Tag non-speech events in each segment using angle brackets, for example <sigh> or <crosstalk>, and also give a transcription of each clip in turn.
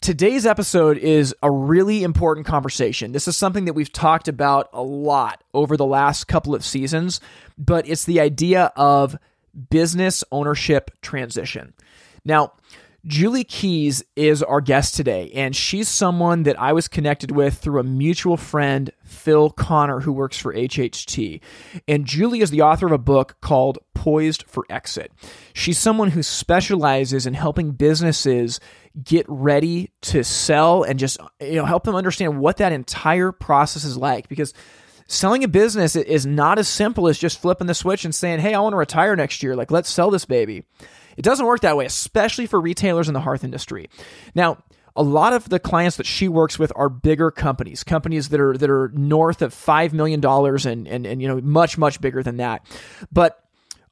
Today's episode is a really important conversation. This is something that we've talked about a lot over the last couple of seasons, but it's the idea of business ownership transition. Now, Julie Keyes is our guest today, and she's someone that I was connected with through a mutual friend, Phil Connor, who works for HHT. And Julie is the author of a book called Poised for Exit. She's someone who specializes in helping businesses get ready to sell and just you know help them understand what that entire process is like because selling a business is not as simple as just flipping the switch and saying, "Hey, I want to retire next year. Like, let's sell this baby." It doesn't work that way, especially for retailers in the hearth industry. Now, a lot of the clients that she works with are bigger companies, companies that are that are north of five million dollars and and and you know much much bigger than that. But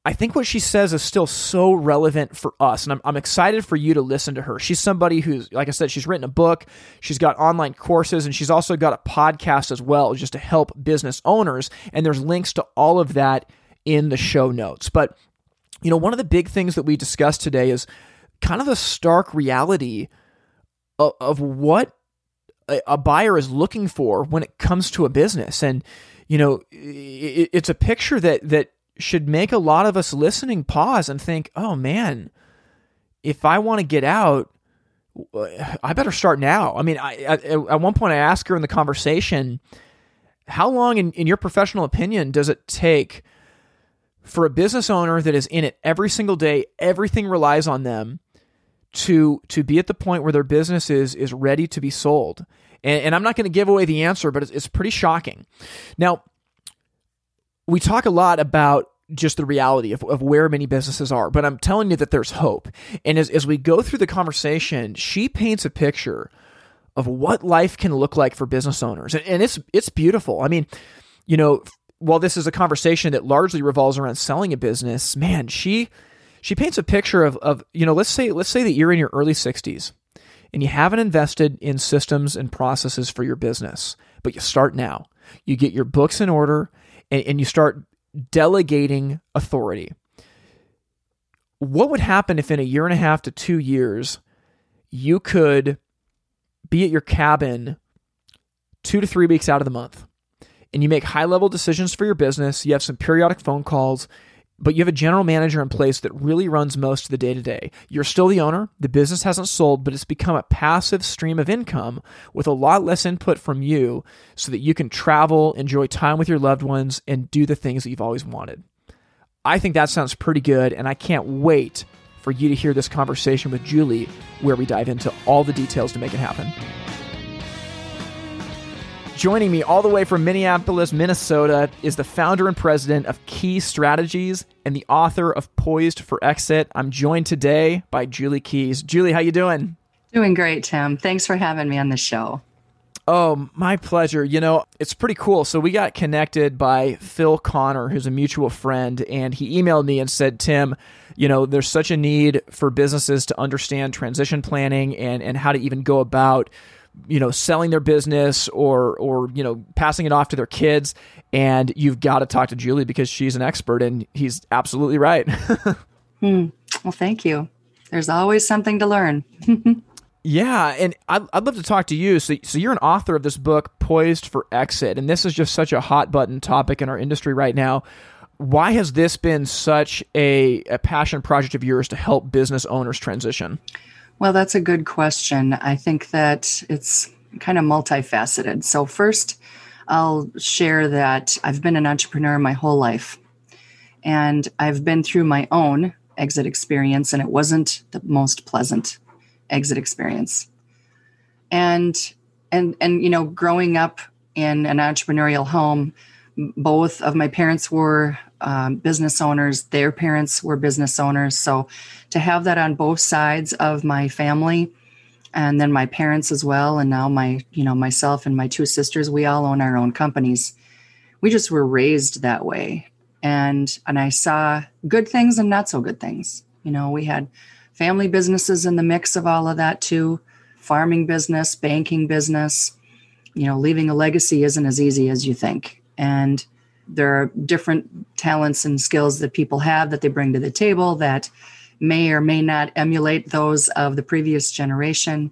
I think what she says is still so relevant for us. And I'm, I'm excited for you to listen to her. She's somebody who's, like I said, she's written a book, she's got online courses, and she's also got a podcast as well, just to help business owners. And there's links to all of that in the show notes. But, you know, one of the big things that we discussed today is kind of the stark reality of, of what a, buyer is looking for when it comes to a business. And, you know, it, it's a picture that, that, should make a lot of us listening pause and think, oh man, if I want to get out, I better start now. I mean, I, at, at one point I asked her in the conversation, how long, in, in your professional opinion, does it take for a business owner that is in it every single day, everything relies on them to to be at the point where their business is is ready to be sold? And, and I'm not going to give away the answer, but it's, it's pretty shocking. Now, we talk a lot about just the reality of, of where many businesses are, but I'm telling you that there's hope. And as, as we go through the conversation, she paints a picture of what life can look like for business owners. And, and it's it's beautiful. I mean, you know, while this is a conversation that largely revolves around selling a business, man, she she paints a picture of, of you know, let's say let's say that you're in your early 60s and you haven't invested in systems and processes for your business, but you start now. You get your books in order, and, and you start delegating authority. What would happen if in a year and a half to two years you could be at your cabin two to three weeks out of the month and you make high level decisions for your business? You have some periodic phone calls but you have a general manager in place that really runs most of the day to day. You're still the owner, the business hasn't sold, but it's become a passive stream of income with a lot less input from you so that you can travel, enjoy time with your loved ones, and do the things that you've always wanted. I think that sounds pretty good, and I can't wait for you to hear this conversation with Julie where we dive into all the details to make it happen. Joining me all the way from Minneapolis, Minnesota is the founder and president of Keyes Strategies and the author of Poised for Exit. I'm joined today by Julie Keyes. Julie, how you doing? Doing great, Tim. Thanks for having me on the show. Oh, my pleasure. You know, it's pretty cool. So we got connected by Phil Connor, who's a mutual friend, and he emailed me and said, Tim, you know, there's such a need for businesses to understand transition planning and, and how to even go about you know selling their business or or you know passing it off to their kids and you've got to talk to Julie because she's an expert and he's absolutely right. <laughs> hmm. Well, thank you. There's always something to learn. <laughs> yeah, and I'd, I'd love to talk to you. So, so you're an author of this book, Poised for Exit, and this is just such a hot button topic in our industry right now. Why has this been such a, a passion project of yours to help business owners transition? Well, that's a good question. I think that it's kind of multifaceted. So, first, I'll share that I've been an entrepreneur my whole life. And I've been through my own exit experience, and it wasn't the most pleasant exit experience. And and and you know, growing up in an entrepreneurial home, both of my parents were um, business owners. Their parents were business owners. So to have that on both sides of my family, and then my parents as well, and now my you know myself and my two sisters, we all own our own companies. we just were raised that way. And and I saw good things and not so good things. You know, we had family businesses in the mix of all of that too, farming business, banking business. You know, leaving a legacy isn't as easy as you think. And there are different talents and skills that people have that they bring to the table that may or may not emulate those of the previous generation.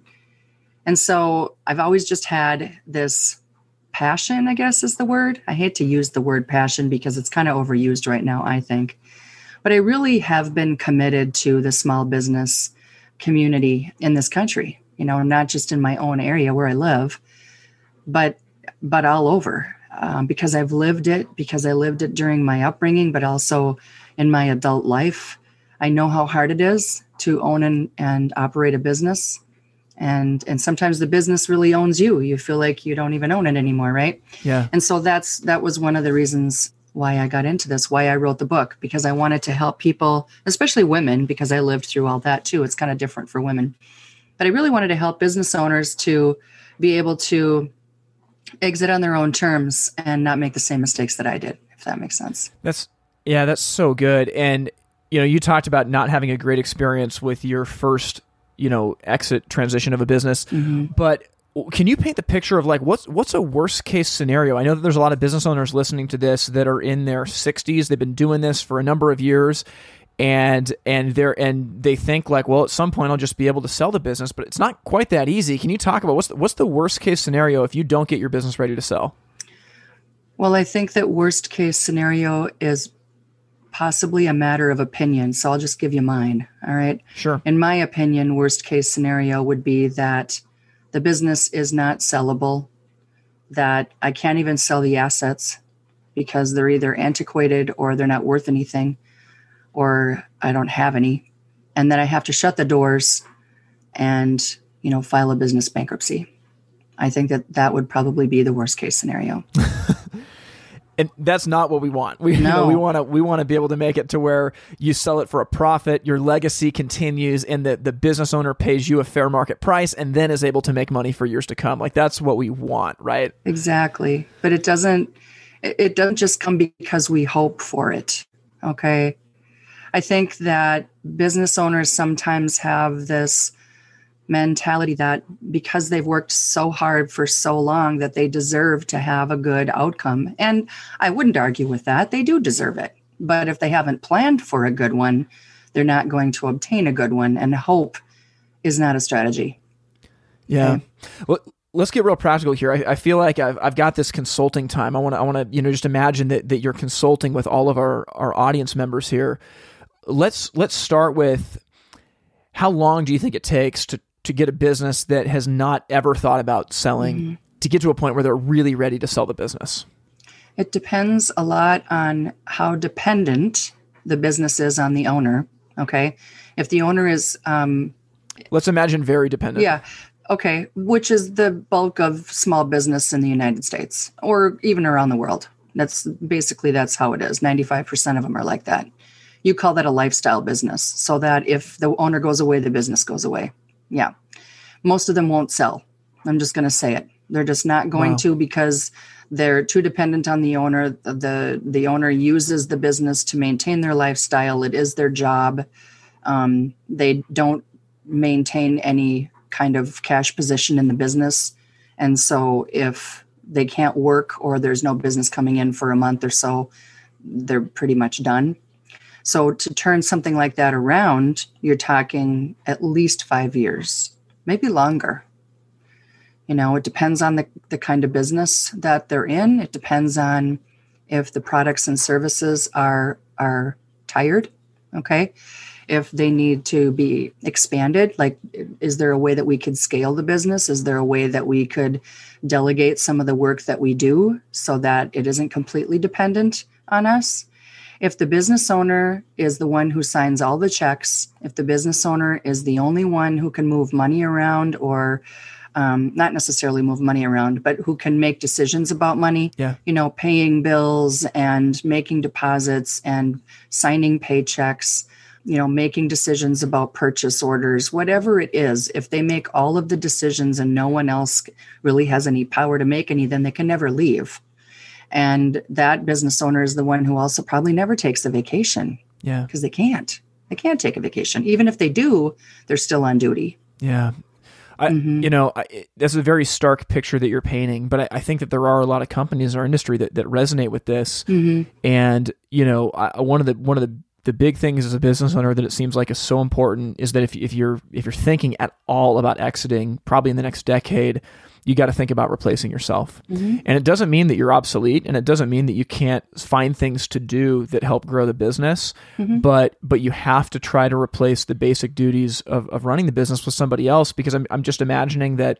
And so I've always just had this passion, I guess is the word. I hate to use the word passion because it's kind of overused right now, I think. But I really have been committed to the small business community in this country, you know, not just in my own area where I live, but but all over um, because I've lived it, because I lived it during my upbringing, but also in my adult life. I know how hard it is to own and, and operate a business. And and sometimes the business really owns you. You feel like you don't even own it anymore, right? Yeah. And so that's that was one of the reasons why I got into this, why I wrote the book, because I wanted to help people, especially women, because I lived through all that too. It's kind of different for women. But I really wanted to help business owners to be able to exit on their own terms and not make the same mistakes that I did, if that makes sense. That's yeah, that's so good. And you know, you talked about not having a great experience with your first, you know, exit transition of a business, mm-hmm. but can you paint the picture of like what's what's a worst case scenario? I know that there's a lot of business owners listening to this that are in their 60s. They've been doing this for a number of years and and they're and they think like well at some point I'll just be able to sell the business but it's not quite that easy. Can you talk about what's the, what's the worst case scenario if you don't get your business ready to sell? Well I think that worst case scenario is possibly a matter of opinion so I'll just give you mine all right? Sure. In my opinion worst case scenario would be that the business is not sellable that I can't even sell the assets because they're either antiquated or they're not worth anything or I don't have any. And then I have to shut the doors and, you know, file a business bankruptcy. I think that that would probably be the worst case scenario. <laughs> and that's not what we want. We no. you know, we want to we want to be able to make it to where you sell it for a profit, your legacy continues, and the the business owner pays you a fair market price, and then is able to make money for years to come. Like that's what we want, right? Exactly. But it doesn't. It doesn't just come because we hope for it. Okay. I think that business owners sometimes have this mentality that because they've worked so hard for so long that they deserve to have a good outcome. And I wouldn't argue with that. They do deserve it. But if they haven't planned for a good one, they're not going to obtain a good one. And hope is not a strategy. Yeah. Okay? Well, let's get real practical here. I, I feel like I've, I've got this consulting time. I want to, I want to, you know, just imagine that, that you're consulting with all of our, our audience members here let's let's start with how long do you think it takes to to get a business that has not ever thought about selling mm-hmm. to get to a point where they're really ready to sell the business? It depends a lot on how dependent the business is on the owner. Okay, if the owner is, um, let's imagine very dependent. Yeah. Okay, which is the bulk of small business in the United States or even around the world. That's basically that's how it is. Ninety five percent of them are like that you call that a lifestyle business so that if the owner goes away the business goes away. Yeah. Most of them won't sell. I'm just going to say it. They're just not going wow. to because they're too dependent on the owner. The the owner uses the business to maintain their lifestyle. It is their job. Um, they don't maintain any kind of cash position in the business. And so if they can't work or there's no business coming in for a month or so they're pretty much done so to turn something like that around, you're talking at least five years, maybe longer. You know, it depends on the, the kind of business that they're in. It depends on if the products and services are are tired. Okay. If they need to be expanded, like is there a way that we could scale the business? Is there a way that we could delegate some of the work that we do so that it isn't completely dependent on us? If the business owner is the one who signs all the checks, if the business owner is the only one who can move money around or um, not necessarily move money around, but who can make decisions about money, yeah. you know, paying bills and making deposits and signing paychecks, you know, making decisions about purchase orders, whatever it is, if they make all of the decisions and no one else really has any power to make any, then they can never leave. And that business owner is the one who also probably never takes a vacation. Yeah. Because they can't. They can't take a vacation. Even if they do, they're still on duty. Yeah. I, mm-hmm. You know, I, that's a very stark picture that you're painting, but I, I, think that there are a lot of companies in our industry that, that resonate with this. Mm-hmm. And you know, I, one of the one of the the big things as a business owner that it seems like is so important is that if if you're if you're thinking at all about exiting, probably in the next decade, you got to think about replacing yourself. Mm-hmm. And it doesn't mean that you're obsolete and it doesn't mean that you can't find things to do that help grow the business, mm-hmm. but but you have to try to replace the basic duties of, of running the business with somebody else because I'm I'm just imagining that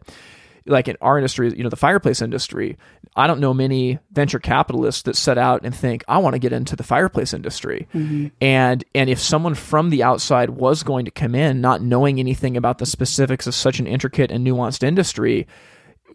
like in our industry, you know, the fireplace industry, I don't know many venture capitalists that set out and think, I want to get into the fireplace industry. Mm-hmm. And and if someone from the outside was going to come in not knowing anything about the specifics of such an intricate and nuanced industry,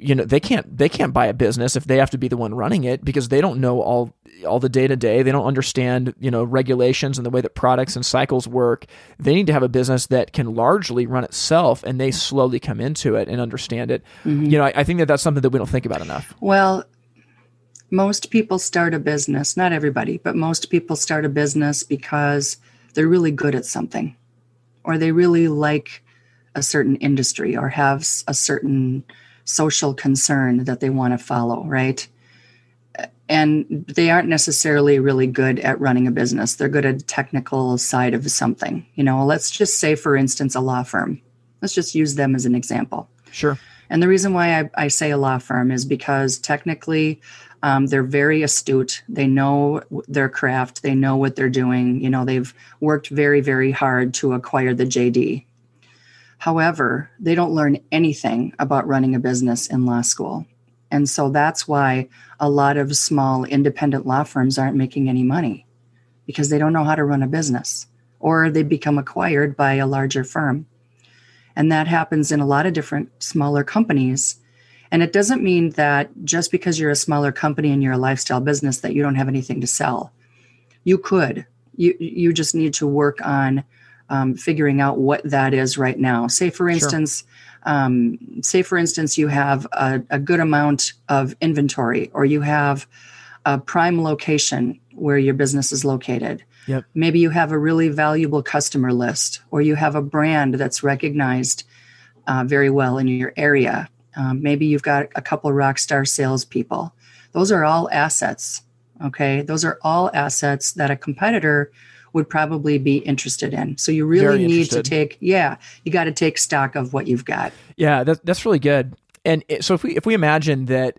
you know they can't they can't buy a business if they have to be the one running it because they don't know all all the day to day they don't understand you know regulations and the way that products and cycles work. They need to have a business that can largely run itself and they slowly come into it and understand it. Mm-hmm. you know I, I think that that's something that we don't think about enough. Well most people start a business not everybody but most people start a business because they're really good at something or they really like a certain industry or have a certain social concern that they want to follow, right? And they aren't necessarily really good at running a business. They're good at the technical side of something. You know, let's just say, for instance, a law firm. Let's just use them as an example. Sure. And the reason why I, I say a law firm is because technically um, they're very astute. They know their craft. They know what they're doing. You know, they've worked very, very hard to acquire the JD, However, they don't learn anything about running a business in law school. And so that's why a lot of small independent law firms aren't making any money because they don't know how to run a business or they become acquired by a larger firm. And that happens in a lot of different smaller companies. And it doesn't mean that just because you're a smaller company and you're a lifestyle business that you don't have anything to sell. You could. You you just need to work on um, figuring out what that is right now. Say, for instance, sure. um, say for instance, you have a, a, good amount of inventory, or you have a prime location where your business is located. Yep. Maybe you have a really valuable customer list, or you have a brand that's recognized uh, very well in your area. Um, maybe you've got a couple rock star salespeople. Those are all assets. Okay, those are all assets that a competitor would probably be interested in. So you really need to take, yeah, you got to take stock of what you've got. Yeah, that, that's really good. And so if we if we imagine that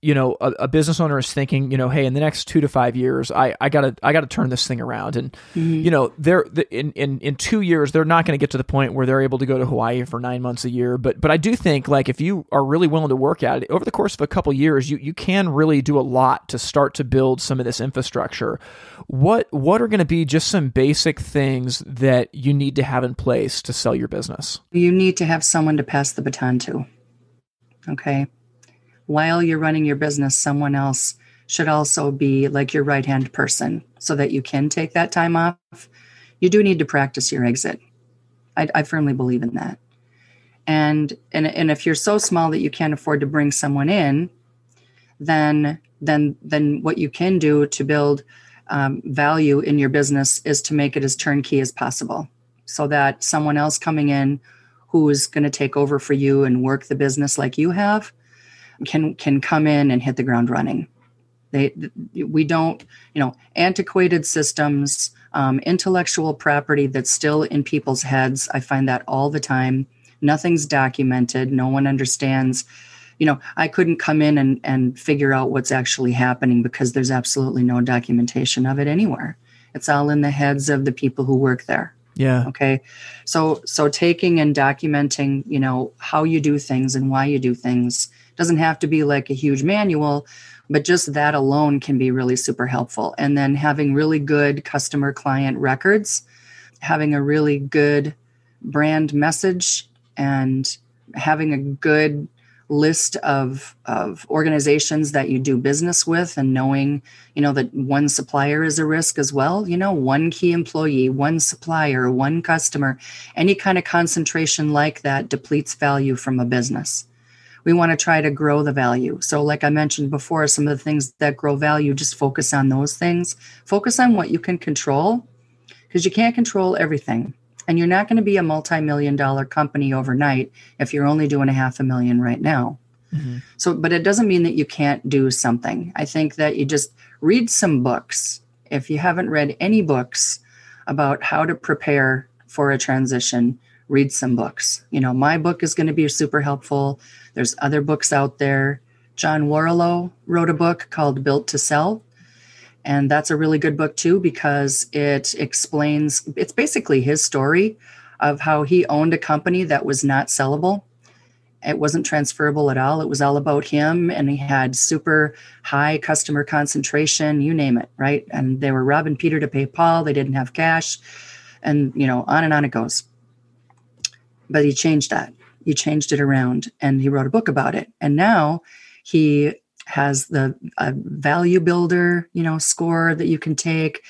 you know a, a, business owner is thinking you know hey in the next two to five years i, I gotta i gotta turn this thing around. And mm-hmm. you know they're in, in in two years they're not going to get to the point where they're able to go to hawaii for nine months a year. But but i do think like if you are really willing to work at it over the course of a couple years you you can really do a lot to start to build some of this infrastructure. What what are going to be just some basic things that you need to have in place to sell your business? You need to have someone to pass the baton to okay while you're running your business, someone else should also be like your right hand person so that you can take that time off. You do need to practice your exit. I, I firmly believe in that. And, and and if you're so small that you can't afford to bring someone in, then then then what you can do to build um, value in your business is to make it as turnkey as possible, so that someone else coming in who is going to take over for you and work the business like you have can can come in and hit the ground running. They we don't you know antiquated systems, um, intellectual property that's still in people's heads. I find that all the time. Nothing's documented. No one understands. You know, I couldn't come in and, and figure out what's actually happening because there's absolutely no documentation of it anywhere. It's all in the heads of the people who work there. Yeah. Okay. So so taking and documenting, you know, how you do things and why you do things doesn't have to be like a huge manual, but just that alone can be really super helpful. And then having really good customer client records, having a really good brand message, and having a good list of of organizations that you do business with and knowing you know that one supplier is a risk as well you know one key employee one supplier one customer any kind of concentration like that depletes value from a business we want to try to grow the value. So, like I mentioned before, some of the things that grow value, just focus on those things. Focus on what you can control because you can't control everything. And you're not going to be a multi million dollar company overnight if you're only doing a half a million right now. Mm-hmm. So, but it doesn't mean that you can't do something. I think that you just read some books. If you haven't read any books about how to prepare for a transition, read some books. You know, my book is going to be super helpful. There's other books out there. John Warrillow wrote a book called Built to Sell. And that's a really good book too because it explains, it's basically his story of how he owned a company that was not sellable. It wasn't transferable at all. It was all about him, and he had super high customer concentration, you name it, right? And they were robbing Peter to pay Paul. They didn't have cash, and you know, on and on it goes. But he changed that. He changed it around, and he wrote a book about it. And now he has the value builder, you know, score that you can take.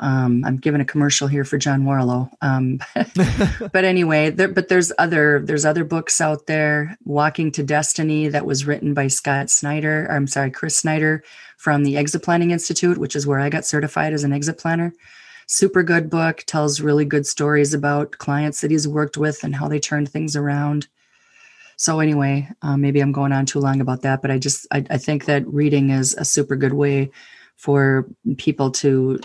Um, I'm giving a commercial here for John Warrillow. Um, <laughs> but anyway, there, but there's other there's other books out there. Walking to Destiny that was written by Scott Snider. I'm sorry, Chris Snider from the Exit Planning Institute, which is where I got certified as an exit planner. Super good book. Tells really good stories about clients that he's worked with and how they turned things around. So anyway, uh, maybe I'm going on too long about that, but I just I, I think that reading is a super good way for people to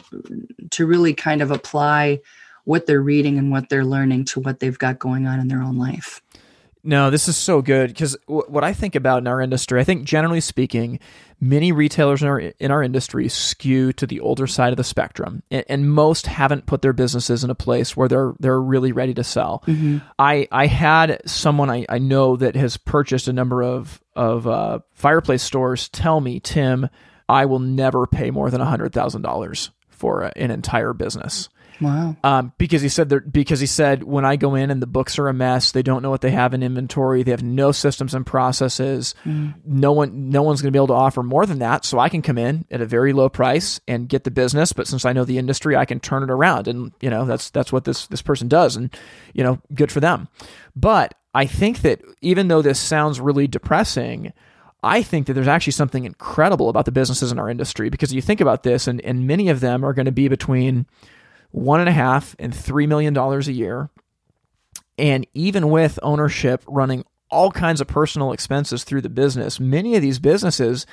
to really kind of apply what they're reading and what they're learning to what they've got going on in their own life. No, this is so good because w- what I think about in our industry, I think generally speaking, many retailers in our in our industry skew to the older side of the spectrum, and, and most haven't put their businesses in a place where they're they're really ready to sell. Mm-hmm. I I had someone I, I know that has purchased a number of of uh, fireplace stores tell me, Tim, I will never pay more than hundred thousand dollars for a, an entire business. Wow. Um, because he said that because he said when I go in and the books are a mess, they don't know what they have in inventory, they have no systems and processes. Mm. No one no one's going to be able to offer more than that, so I can come in at a very low price and get the business, but since I know the industry, I can turn it around and you know, that's that's what this this person does and you know, good for them. But I think that even though this sounds really depressing, I think that there's actually something incredible about the businesses in our industry because you think about this, and, and many of them are going to be between one and a half and three million dollars a year. And even with ownership running all kinds of personal expenses through the business, many of these businesses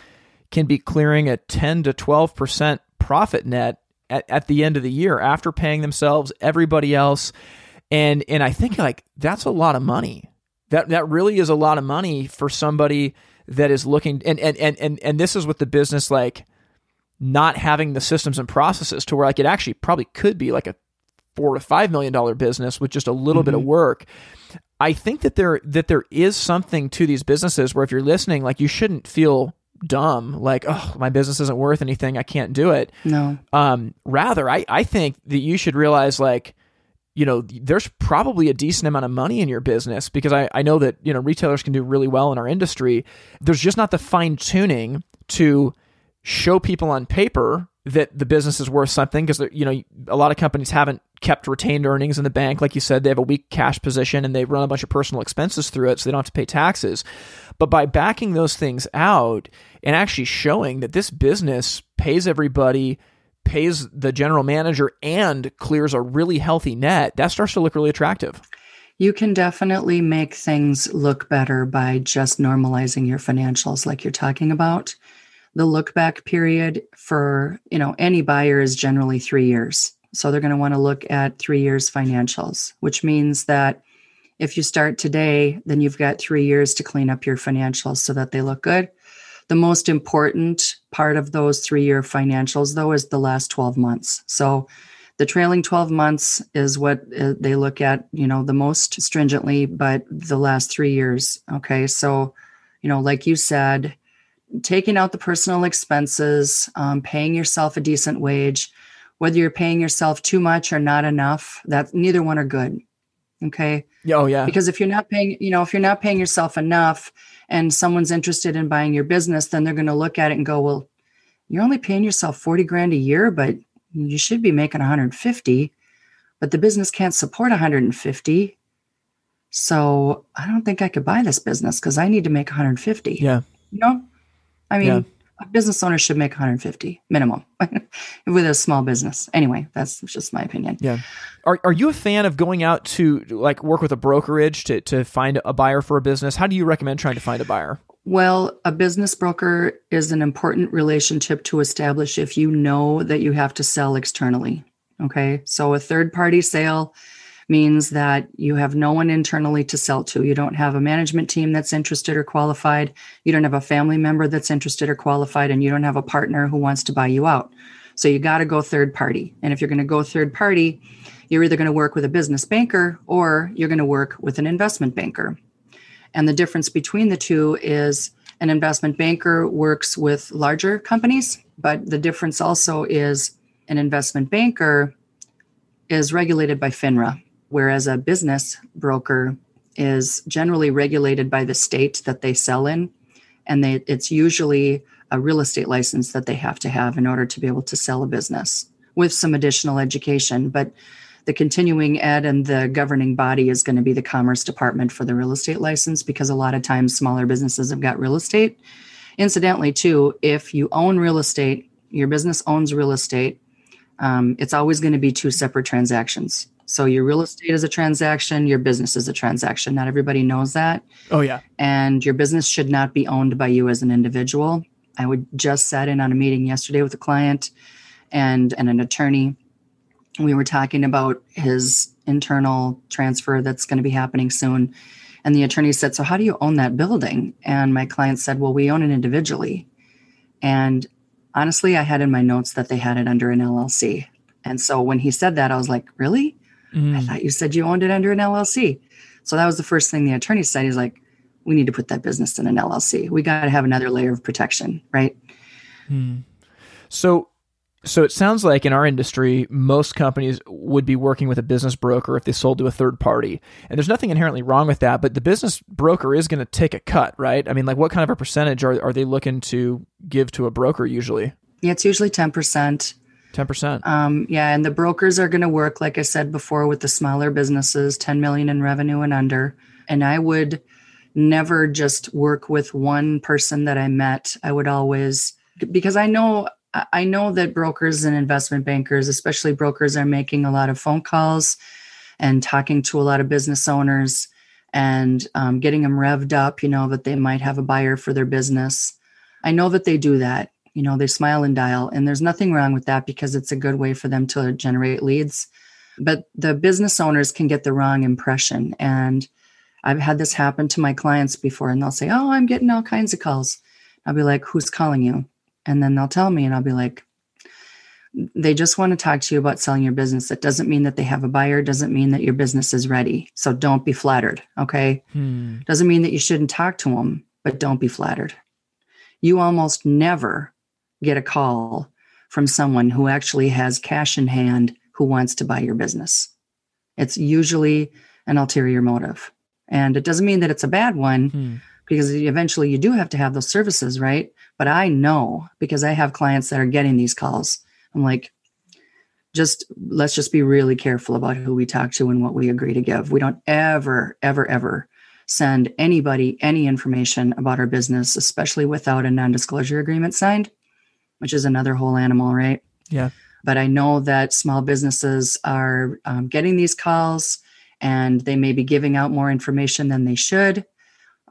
can be clearing a 10 to 12% profit net at, at the end of the year after paying themselves, everybody else. And and I think like that's a lot of money. That that really is a lot of money for somebody that is looking and and and and, and this is with the business like not having the systems and processes to where like it actually probably could be like a four to five million dollar business with just a little mm-hmm. bit of mm-hmm. work. I think that there that there is something to these businesses where if you're listening, like you shouldn't feel dumb, like, oh, my business isn't worth anything, I can't do it. No. Um, rather, I, I think that you should realize like, you know, there's probably a decent amount of money in your business because I, I know that, you know, retailers can do really well in our industry. There's just not the fine tuning to show people on paper that the business is worth something because you know a lot of companies haven't kept retained earnings in the bank like you said they have a weak cash position and they run a bunch of personal expenses through it so they don't have to pay taxes but by backing those things out and actually showing that this business pays everybody pays the general manager and clears a really healthy net that starts to look really attractive. You can definitely make things look better by just normalizing your financials like you're talking about. The look back period for you know any buyer is generally three years. So they're going to want to look at three years financials which means that if you start today then you've got three years to clean up your financials so that they look good the most important part of those three year financials though is the last 12 months so the trailing 12 months is what uh, they look at you know the most stringently but the last three years okay so you know like you said taking out the personal expenses, um, paying yourself a decent wage, whether you're paying yourself too much or not enough, that neither one are good. Okay. Oh yeah. Because if you're not paying, you know, if you're not paying yourself enough and someone's interested in buying your business, then they're going to look at it and go, well, you're only paying yourself 40 grand a year, but you should be making 150, but the business can't support 150. So I don't think I could buy this business because I need to make 150. Yeah. You know, I mean, Yeah. A business owner should make 150 minimum <laughs> with a small business. Anyway, that's just my opinion. Yeah. Are, are you a fan of going out to like work with a brokerage to, to find a buyer for a business? How do you recommend trying to find a buyer? Well, a business broker is an important relationship to establish if you know that you have to sell externally. Okay. So a third party sale means that you have no one internally to sell to. You don't have a management team that's interested or qualified. You don't have a family member that's interested or qualified, and you don't have a partner who wants to buy you out. So you got to go third party. And if you're going to go third party, you're either going to work with a business banker or you're going to work with an investment banker. And the difference between the two is an investment banker works with larger companies, but the difference also is an investment banker is regulated by FINRA, whereas a business broker is generally regulated by the state that they sell in. And they, it's usually a real estate license that they have to have in order to be able to sell a business with some additional education. But the continuing ed and the governing body is going to be the commerce department for the real estate license because a lot of times smaller businesses have got real estate incidentally too if you own real estate your business owns real estate um, it's always going to be two separate transactions so your real estate is a transaction your business is a transaction not everybody knows that Oh yeah. and your business should not be owned by you as an individual. I would just sat in on a meeting yesterday with a client and and an attorney. We were talking about his internal transfer that's going to be happening soon. And the attorney said, So how do you own that building? And my client said, Well, we own it individually. And honestly, I had in my notes that they had it under an LLC. And so when he said that, I was like, Really? I Mm. thought you said you owned it under an LLC. So that was the first thing the attorney said. He's like, we need to put that business in an LLC. We got to have another layer of protection, right? So, so it sounds like in our industry, most companies would be working with a business broker if they sold to a third party, and there's nothing inherently wrong with that. But the business broker is going to take a cut, right? I mean, like, what kind of a percentage are are they looking to give to a broker? Usually, Yeah, it's usually 10%. Ten percent. Um, yeah, and the brokers are going to work, like I said before, with the smaller businesses, 10 million in revenue and under. And I would never just work with one person that I met. I would always, because I know. I know that brokers and investment bankers, especially brokers, are making a lot of phone calls and talking to a lot of business owners and um, getting them revved up, you know, that they might have a buyer for their business. I know that they do that. You know, they smile and dial, and there's nothing wrong with that because it's a good way for them to generate leads. But the business owners can get the wrong impression. And I've had this happen to my clients before, and they'll say, Oh, I'm getting all kinds of calls. I'll be like, Who's calling you? And then they'll tell me, and I'll be like, they just want to talk to you about selling your business. It doesn't mean that they have a buyer, doesn't mean that your business is ready. So don't be flattered. Okay. Hmm. Doesn't mean that you shouldn't talk to them, but don't be flattered. You almost never get a call from someone who actually has cash in hand who wants to buy your business. It's usually an ulterior motive. And it doesn't mean that it's a bad one Hmm. because eventually you do have to have those services, right? But I know because I have clients that are getting these calls. I'm like, just let's just be really careful about who we talk to and what we agree to give. We don't ever, ever, ever send anybody any information about our business, especially without a non disclosure agreement signed, which is another whole animal, right? Yeah. But I know that small businesses are um, getting these calls and they may be giving out more information than they should.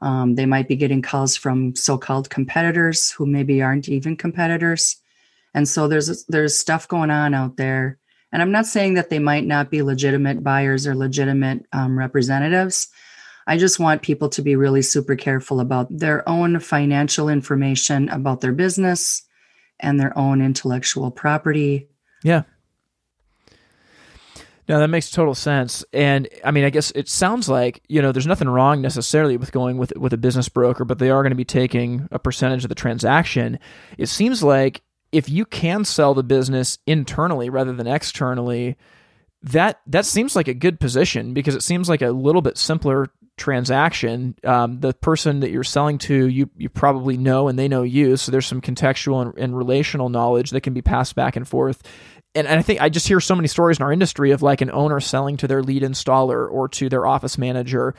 Um, they might be getting calls from so-called competitors who maybe aren't even competitors, and so there's there's stuff going on out there. And I'm not saying that they might not be legitimate buyers or legitimate um, representatives. I just want people to be really super careful about their own financial information about their business and their own intellectual property. Yeah. No, that makes total sense. And I mean, I guess it sounds like, you know, there's nothing wrong necessarily with going with with a business broker, but they are going to be taking a percentage of the transaction. It seems like if you can sell the business internally rather than externally, that that seems like a good position because it seems like a little bit simpler transaction. Um, the person that you're selling to, you you probably know, and they know you. So there's some contextual and, and relational knowledge that can be passed back and forth. And, and I think I just hear so many stories in our industry of like an owner selling to their lead installer or to their office manager.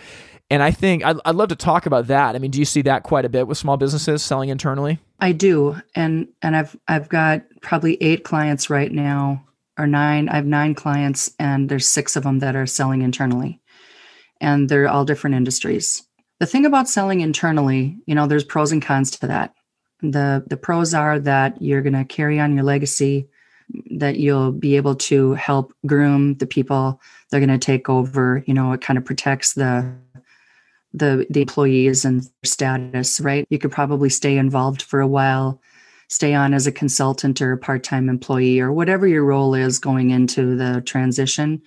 And I think I'd, I'd love to talk about that. I mean, do you see that quite a bit with small businesses selling internally? I do, and and I've I've got probably eight clients right now, or nine. I have nine clients, and there's six of them that are selling internally and they're all different industries. The thing about selling internally, you know, there's pros and cons to that. The the pros are that you're going to carry on your legacy, that you'll be able to help groom the people they're going to take over, you know, it kind of protects the the the employees and status, right? You could probably stay involved for a while, stay on as a consultant or a part-time employee or whatever your role is going into the transition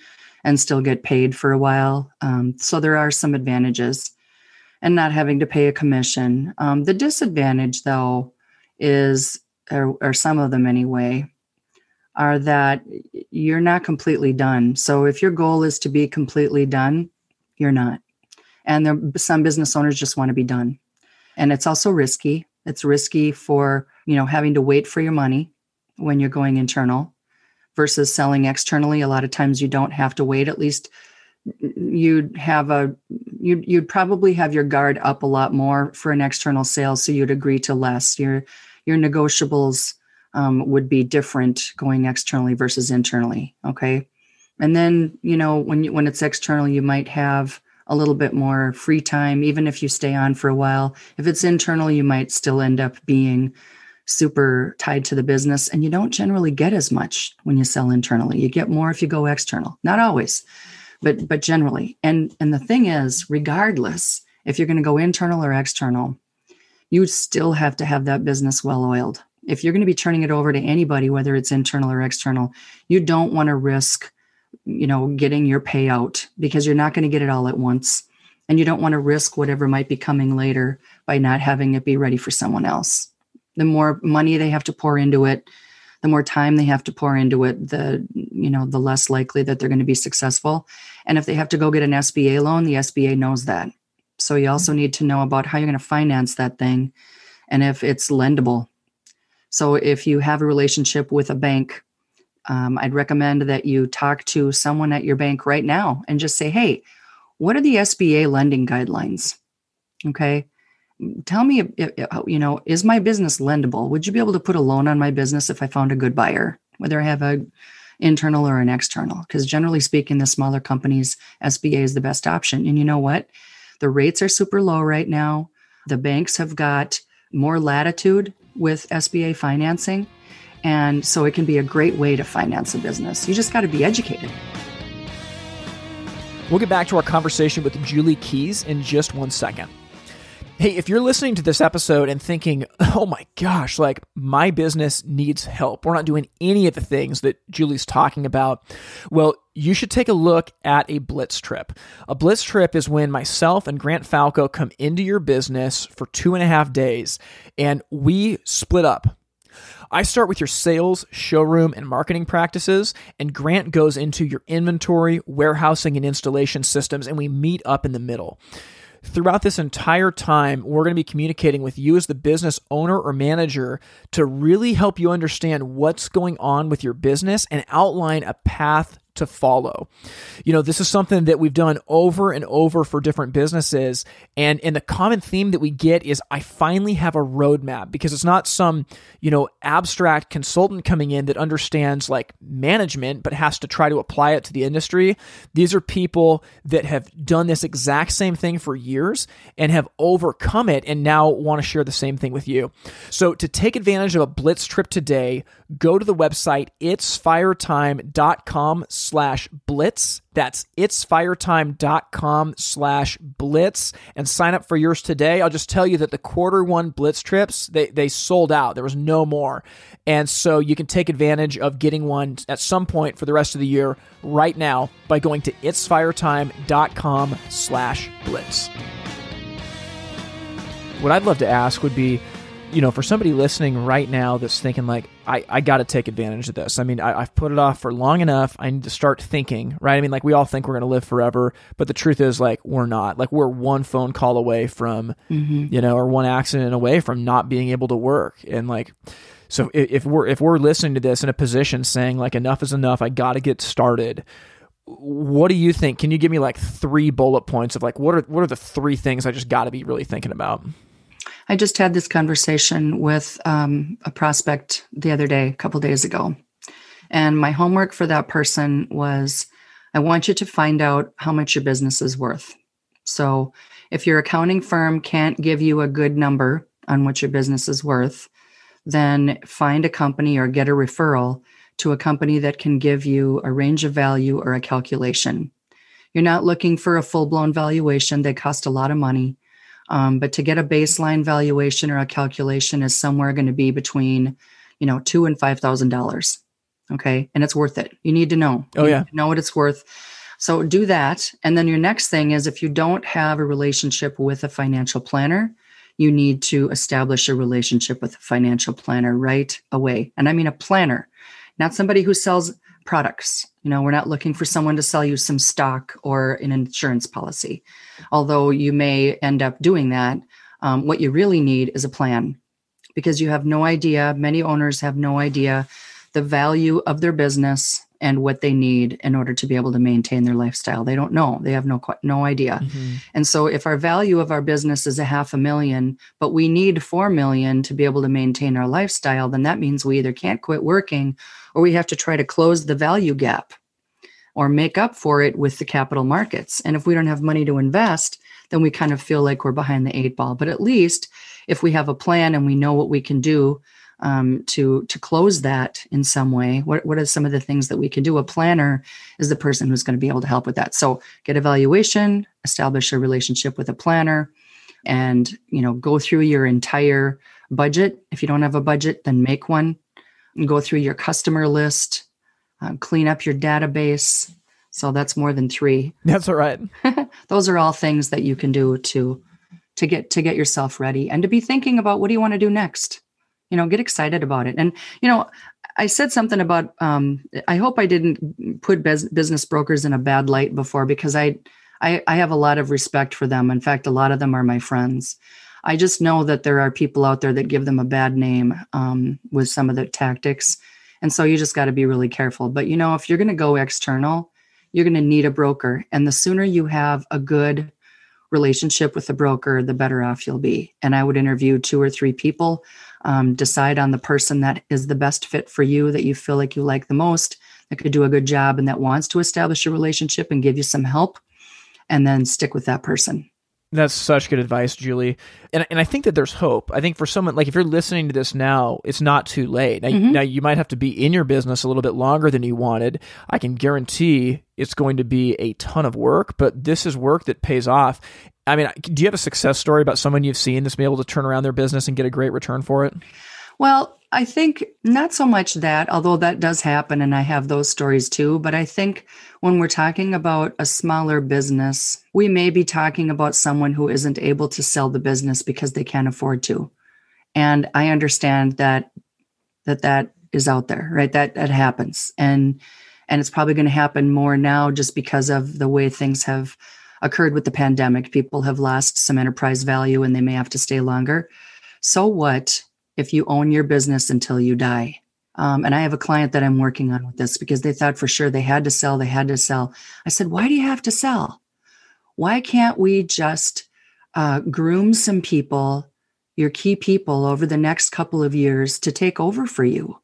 and still get paid for a while. Um, so there are some advantages and not having to pay a commission. Um, the disadvantage, though, is, or, or some of them anyway, are that you're not completely done. So if your goal is to be completely done, you're not. And there, some business owners just want to be done. And it's also risky. It's risky for, you know, having to wait for your money when you're going internal versus selling externally a lot of times you don't have to wait. At least you'd have a you'd, you'd probably have your guard up a lot more for an external sale so you'd agree to less. Your your negotiables um, would be different going externally versus internally okay? And then you know when you when it's external you might have a little bit more free time even if you stay on for a while. If it's internal you might still end up being super tied to the business and you don't generally get as much when you sell internally. You get more if you go external. Not always but but generally. And and the thing is regardless if you're going to go internal or external you still have to have that business well oiled. If you're going to be turning it over to anybody whether it's internal or external you don't want to risk you know getting your payout because you're not going to get it all at once. And you don't want to risk whatever might be coming later by not having it be ready for someone else the more money they have to pour into it the more time they have to pour into it the you know the less likely that they're going to be successful. And if they have to go get an sba loan the sba knows that. So you also need to know about how you're going to finance that thing and if it's lendable. So if you have a relationship with a bank um, i'd recommend that you talk to someone at your bank right now and just say hey what are the sba lending guidelines? Okay tell me you know is my business lendable? Would you be able to put a loan on my business if i found a good buyer whether i have a internal or an external? Because generally speaking the smaller companies sba is the best option. And you know what? The rates are super low right now. The banks have got more latitude with sba financing. And so it can be a great way to finance a business. You just got to be educated. We'll get back to our conversation with julie keyes in just one second Hey, if you're listening to this episode and thinking, oh my gosh, like my business needs help, we're not doing any of the things that Julie's talking about, well, you should take a look at a blitz trip. A blitz trip is when myself and Grant Falco come into your business for two and a half days and we split up. I start with your sales, showroom, and marketing practices, and Grant goes into your inventory, warehousing, and installation systems, and we meet up in the middle throughout this entire time, we're going to be communicating with you as the business owner or manager to really help you understand what's going on with your business and outline a path to follow. You know, this is something that we've done over and over for different businesses. And, and the common theme that we get is I finally have a roadmap because it's not some, you know, abstract consultant coming in that understands like management, but has to try to apply it to the industry. These are people that have done this exact same thing for years and have overcome it and now want to share the same thing with you. So to take advantage of a blitz trip today, go to the website itsfiretime.com slash blitz. That's itsfiretime.com slash blitz and sign up for yours today. I'll just tell you that the quarter one blitz trips, they, they sold out. There was no more. And so you can take advantage of getting one at some point for the rest of the year right now by going to itsfiretime.com slash blitz. What I'd love to ask would be, you know, for somebody listening right now that's thinking like, I, I got to take advantage of this. I mean, I, have put it off for long enough. I need to start thinking, right? I mean, like we all think we're going to live forever, but the truth is like, we're not like we're one phone call away from, mm-hmm. you know, or one accident away from not being able to work. And like, so if we're, if we're listening to this in a position saying like, enough is enough, I got to get started. What do you think? Can you give me like three bullet points of like, what are, what are the three things I just got to be really thinking about? I just had this conversation with um, a prospect the other day, a couple days ago. And my homework for that person was I want you to find out how much your business is worth. So if your accounting firm can't give you a good number on what your business is worth, then find a company or get a referral to a company that can give you a range of value or a calculation. You're not looking for a full blown valuation, they cost a lot of money. Um, but to get a baseline valuation or a calculation is somewhere going to be between, you know, two and five thousand dollars. Okay, and it's worth it. You need to know. Oh yeah, know what it's worth. So do that, and then your next thing is if you don't have a relationship with a financial planner, you need to establish a relationship with a financial planner right away. And I mean a planner, not somebody who sells products. You know, we're not looking for someone to sell you some stock or an insurance policy. Although you may end up doing that, um, what you really need is a plan because you have no idea. Many owners have no idea the value of their business and what they need in order to be able to maintain their lifestyle. They don't know. They have no no idea. Mm-hmm. And so if our value of our business is a half a million, but we need 4 million to be able to maintain our lifestyle, then that means we either can't quit working or we have to try to close the value gap or make up for it with the capital markets. And if we don't have money to invest, then we kind of feel like we're behind the eight ball. But at least if we have a plan and we know what we can do um, to to close that in some way, what what are some of the things that we can do? A planner is the person who's going to be able to help with that. So get evaluation, establish a relationship with a planner, and you know go through your entire budget. If you don't have a budget, then make one go through your customer list, uh, clean up your database. So that's more than three. <laughs> That's all right. <laughs> Those are all things that you can do to to get to get yourself ready and to be thinking about what do you want to do next. You know, get excited about it. And you know, I said something about. Um, I hope I didn't put business brokers in a bad light before because I, I I have a lot of respect for them. In fact, a lot of them are my friends. I just know that there are people out there that give them a bad name um, with some of the tactics. And so you just got to be really careful. But you know, if you're going to go external, you're going to need a broker. And the sooner you have a good relationship with the broker, the better off you'll be. And I would interview two or three people, um, decide on the person that is the best fit for you, that you feel like you like the most, that could do a good job, and that wants to establish a relationship and give you some help, and then stick with that person. That's such good advice, Julie. And and I think that there's hope. I think for someone like if you're listening to this now, it's not too late. Now, mm-hmm. now you might have to be in your business a little bit longer than you wanted. I can guarantee it's going to be a ton of work, but this is work that pays off. I mean, do you have a success story about someone you've seen that's been able to turn around their business and get a great return for it? Well, I think not so much that, although that does happen and I have those stories too. But I think when we're talking about a smaller business, we may be talking about someone who isn't able to sell the business because they can't afford to. And I understand that that that is out there, right? That that happens. And and it's probably going to happen more now just because of the way things have occurred with the pandemic. People have lost some enterprise value and they may have to stay longer. So what? If you own your business until you die. Um, and I have a client that I'm working on with this because they thought for sure they had to sell, they had to sell. I said, why do you have to sell? Why can't we just uh, groom some people, your key people, over the next couple of years to take over for you?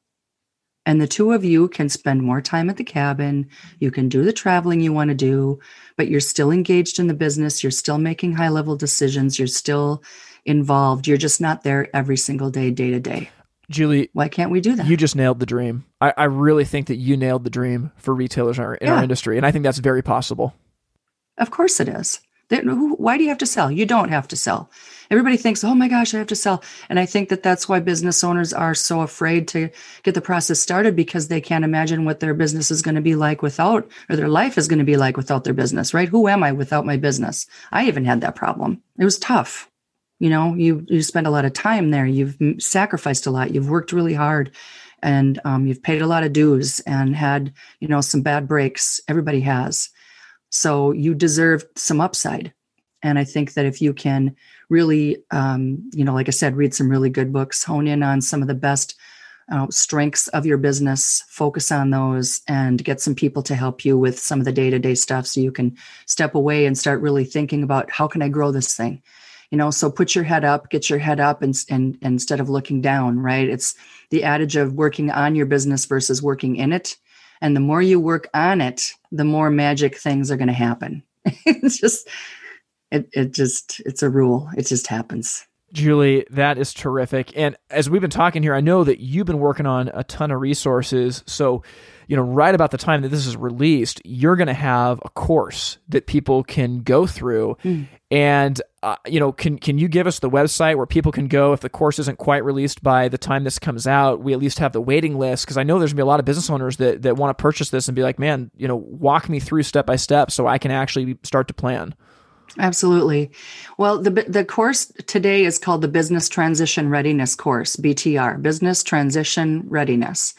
And the two of you can spend more time at the cabin. You can do the traveling you want to do, but you're still engaged in the business. You're still making high level decisions. You're still involved. You're just not there every single day, day to day. Julie, why can't we do that? You just nailed the dream. I, I really think that you nailed the dream for retailers in, our, in yeah. our industry. And I think that's very possible. Of course it is. Why do you have to sell? You don't have to sell. Everybody thinks, oh my gosh, I have to sell. And I think that that's why business owners are so afraid to get the process started because they can't imagine what their business is going to be like without, or their life is going to be like without their business, right? Who am I without my business? I even had that problem. It was tough You know, you you spend a lot of time there. You've sacrificed a lot. You've worked really hard, and um, you've paid a lot of dues and had you know some bad breaks. Everybody has, so you deserve some upside. And I think that if you can really, um, you know, like I said, read some really good books, hone in on some of the best uh, strengths of your business, focus on those, and get some people to help you with some of the day to day stuff so you can step away and start really thinking about how can I grow this thing? You know, so put your head up, get your head up, and, and, and instead of looking down, right? It's the adage of working on your business versus working in it. And the more you work on it, the more magic things are going to happen. <laughs> it's just, it, it just, it's a rule. It just happens. Julie, that is terrific. And as we've been talking here, I know that you've been working on a ton of resources. So, you know, right about the time that this is released, you're going to have a course that people can go through. Mm. And, uh, you know, can can you give us the website where people can go if the course isn't quite released by the time this comes out? We at least have the waiting list because I know there's going to be a lot of business owners that, that want to purchase this and be like, man, you know, walk me through step by step so I can actually start to plan. Absolutely. Well, the the course today is called the Business Transition Readiness Course, BTR, Business Transition Readiness.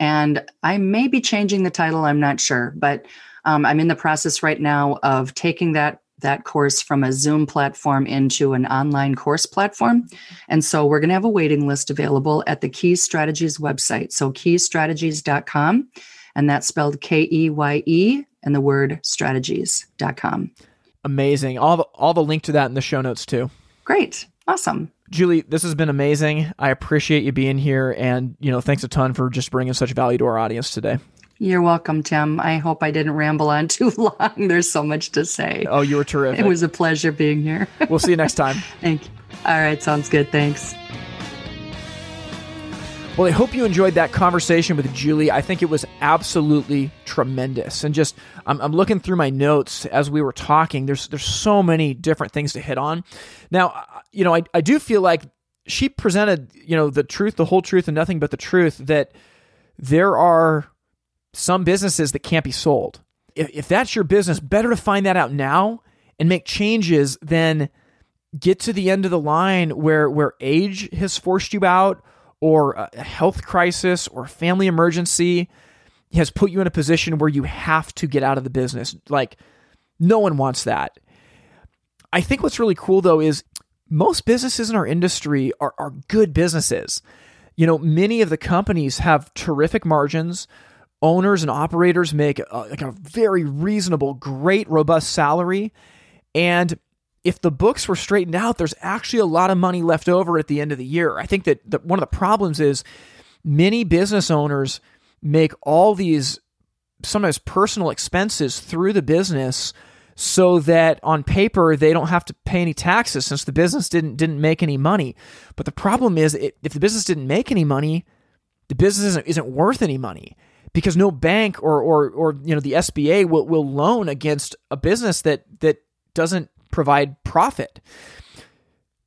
And I may be changing the title, I'm not sure, but um, I'm in the process right now of taking that that course from a Zoom platform into an online course platform. And so we're going to have a waiting list available at the Keyes Strategies website. So keyesstrategies.com, and that's spelled K E Y E and the word strategies.com. Amazing. All the, all the link to that in the show notes too. Great. Awesome. Julie, this has been amazing. I appreciate you being here and, you know, thanks a ton for just bringing such value to our audience today. You're welcome, Tim. I hope I didn't ramble on <laughs> too long. There's so much to say. Oh, you were terrific. It was a pleasure being here. we'll see you next <laughs> time. Thank you. All right, sounds good. Thanks. Well, I hope you enjoyed that conversation with Julie. I think it was absolutely tremendous. And just, I'm, I'm, looking through my notes as we were talking. There's there's so many different things to hit on. Now, uh, you know, I, I do feel like she presented, you know, the truth, the whole truth, and nothing but the truth. That there are some businesses that can't be sold. If, if that's your business, better to find that out now and make changes than get to the end of the line where where age has forced you out or a health crisis or family emergency has put you in a position where you have to get out of the business. Like, no one wants that. I think what's really cool though is most businesses in our industry are, are good businesses. You know, many of the companies have terrific margins. Owners and operators make a, like a very reasonable, great, robust salary. And if the books were straightened out, there's actually a lot of money left over at the end of the year. I think that the, one of the problems is many business owners make all these sometimes personal expenses through the business so that on paper they don't have to pay any taxes since the business didn't didn't make any money. But the problem is it, if the business didn't make any money, the business isn't, isn't worth any money because no bank or or or you know the SBA will will loan against a business that that doesn't provide profit.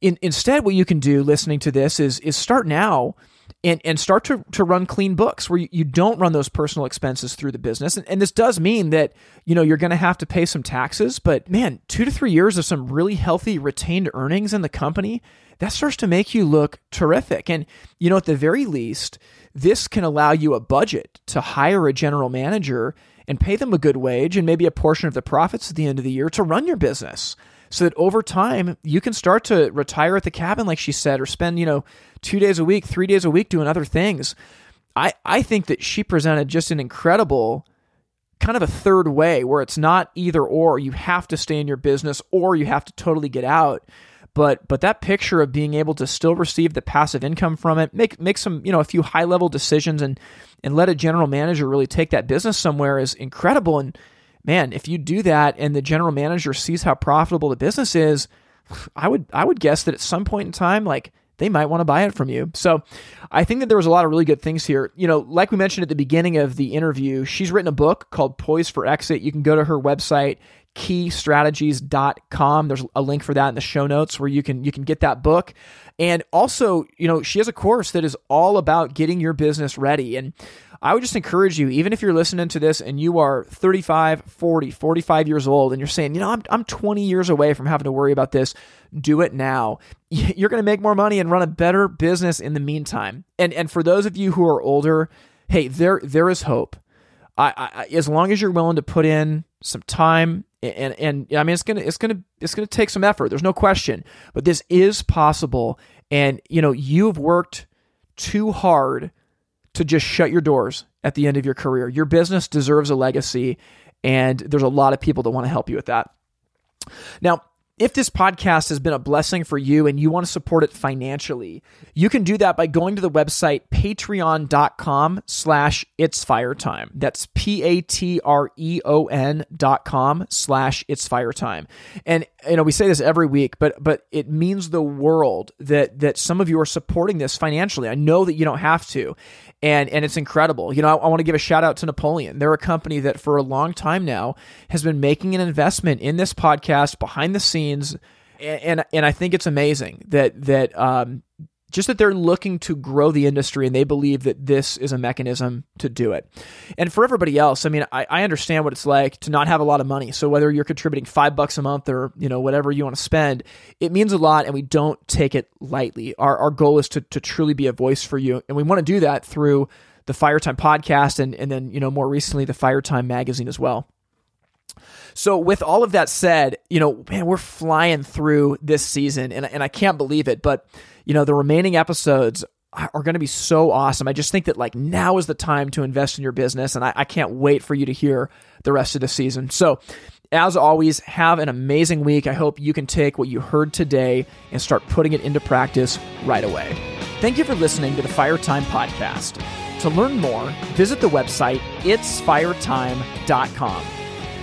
In, instead, what you can do listening to this is is start now and, and start to, to run clean books where you, you don't run those personal expenses through the business. And, and this does mean that, you know, you're going to have to pay some taxes, but man, two to three years of some really healthy retained earnings in the company, that starts to make you look terrific. And, you know, at the very least, this can allow you a budget to hire a general manager and pay them a good wage and maybe a portion of the profits at the end of the year to run your business so that over time you can start to retire at the cabin like she said or spend you know two days a week three days a week doing other things. I i think that she presented just an incredible kind of a third way where it's not either or. You have to stay in your business or you have to totally get out. But but that picture of being able to still receive the passive income from it make make some you know a few high level decisions and and let a general manager really take that business somewhere is incredible. And man, if you do that and the general manager sees how profitable the business is, I would I would guess that at some point in time, like they might want to buy it from you. So I think that there was a lot of really good things here. You know, like we mentioned at the beginning of the interview, she's written a book called Poised for Exit. You can go to her website, keyesstrategies.com. There's a link for that in the show notes where you can you can get that book. And also, you know, she has a course that is all about getting your business ready. And I would just encourage you, even if you're listening to this and you are 35, 40, 45 years old and you're saying, you know, I'm, I'm 20 years away from having to worry about this, do it now. <laughs> You're going to make more money and run a better business in the meantime. And, and for those of you who are older, hey, there, there is hope. I, I, as long as you're willing to put in some time and, and, and I mean, it's gonna, it's gonna, it's gonna take some effort. There's no question, but this is possible. And you know, you've worked too hard to just shut your doors at the end of your career. Your business deserves a legacy, and there's a lot of people that want to help you with that. Now, if this podcast has been a blessing for you and you want to support it financially, you can do that by going to the website patreon.com slash it's fire time. That's P-A-T-R-E-O-N dot com slash it's fire time. And you know, we say this every week, but but it means the world that that some of you are supporting this financially. I know that you don't have to and and it's incredible. You know, I, I want to give a shout out to Napoleon. They're a company that for a long time now has been making an investment in this podcast behind the scenes, and and, and I think it's amazing that that um, just that they're looking to grow the industry and they believe that this is a mechanism to do it. And for everybody else, I mean, I, I, understand what it's like to not have a lot of money. So whether you're contributing five bucks a month or, you know, whatever you want to spend, it means a lot and we don't take it lightly. Our, our goal is to, to truly be a voice for you. And we want to do that through the Firetime podcast and, and then, you know, more recently the Firetime magazine as well. So with all of that said, you know, man, we're flying through this season and, and I can't believe it, but you know, the remaining episodes are going to be so awesome. I just think that like now is the time to invest in your business, and I, I, can't wait for you to hear the rest of the season. So, as always, have an amazing week. I hope you can take what you heard today and start putting it into practice right away. Thank you for listening to the Fire Time Podcast. To learn more, visit the website itsfiretime.com.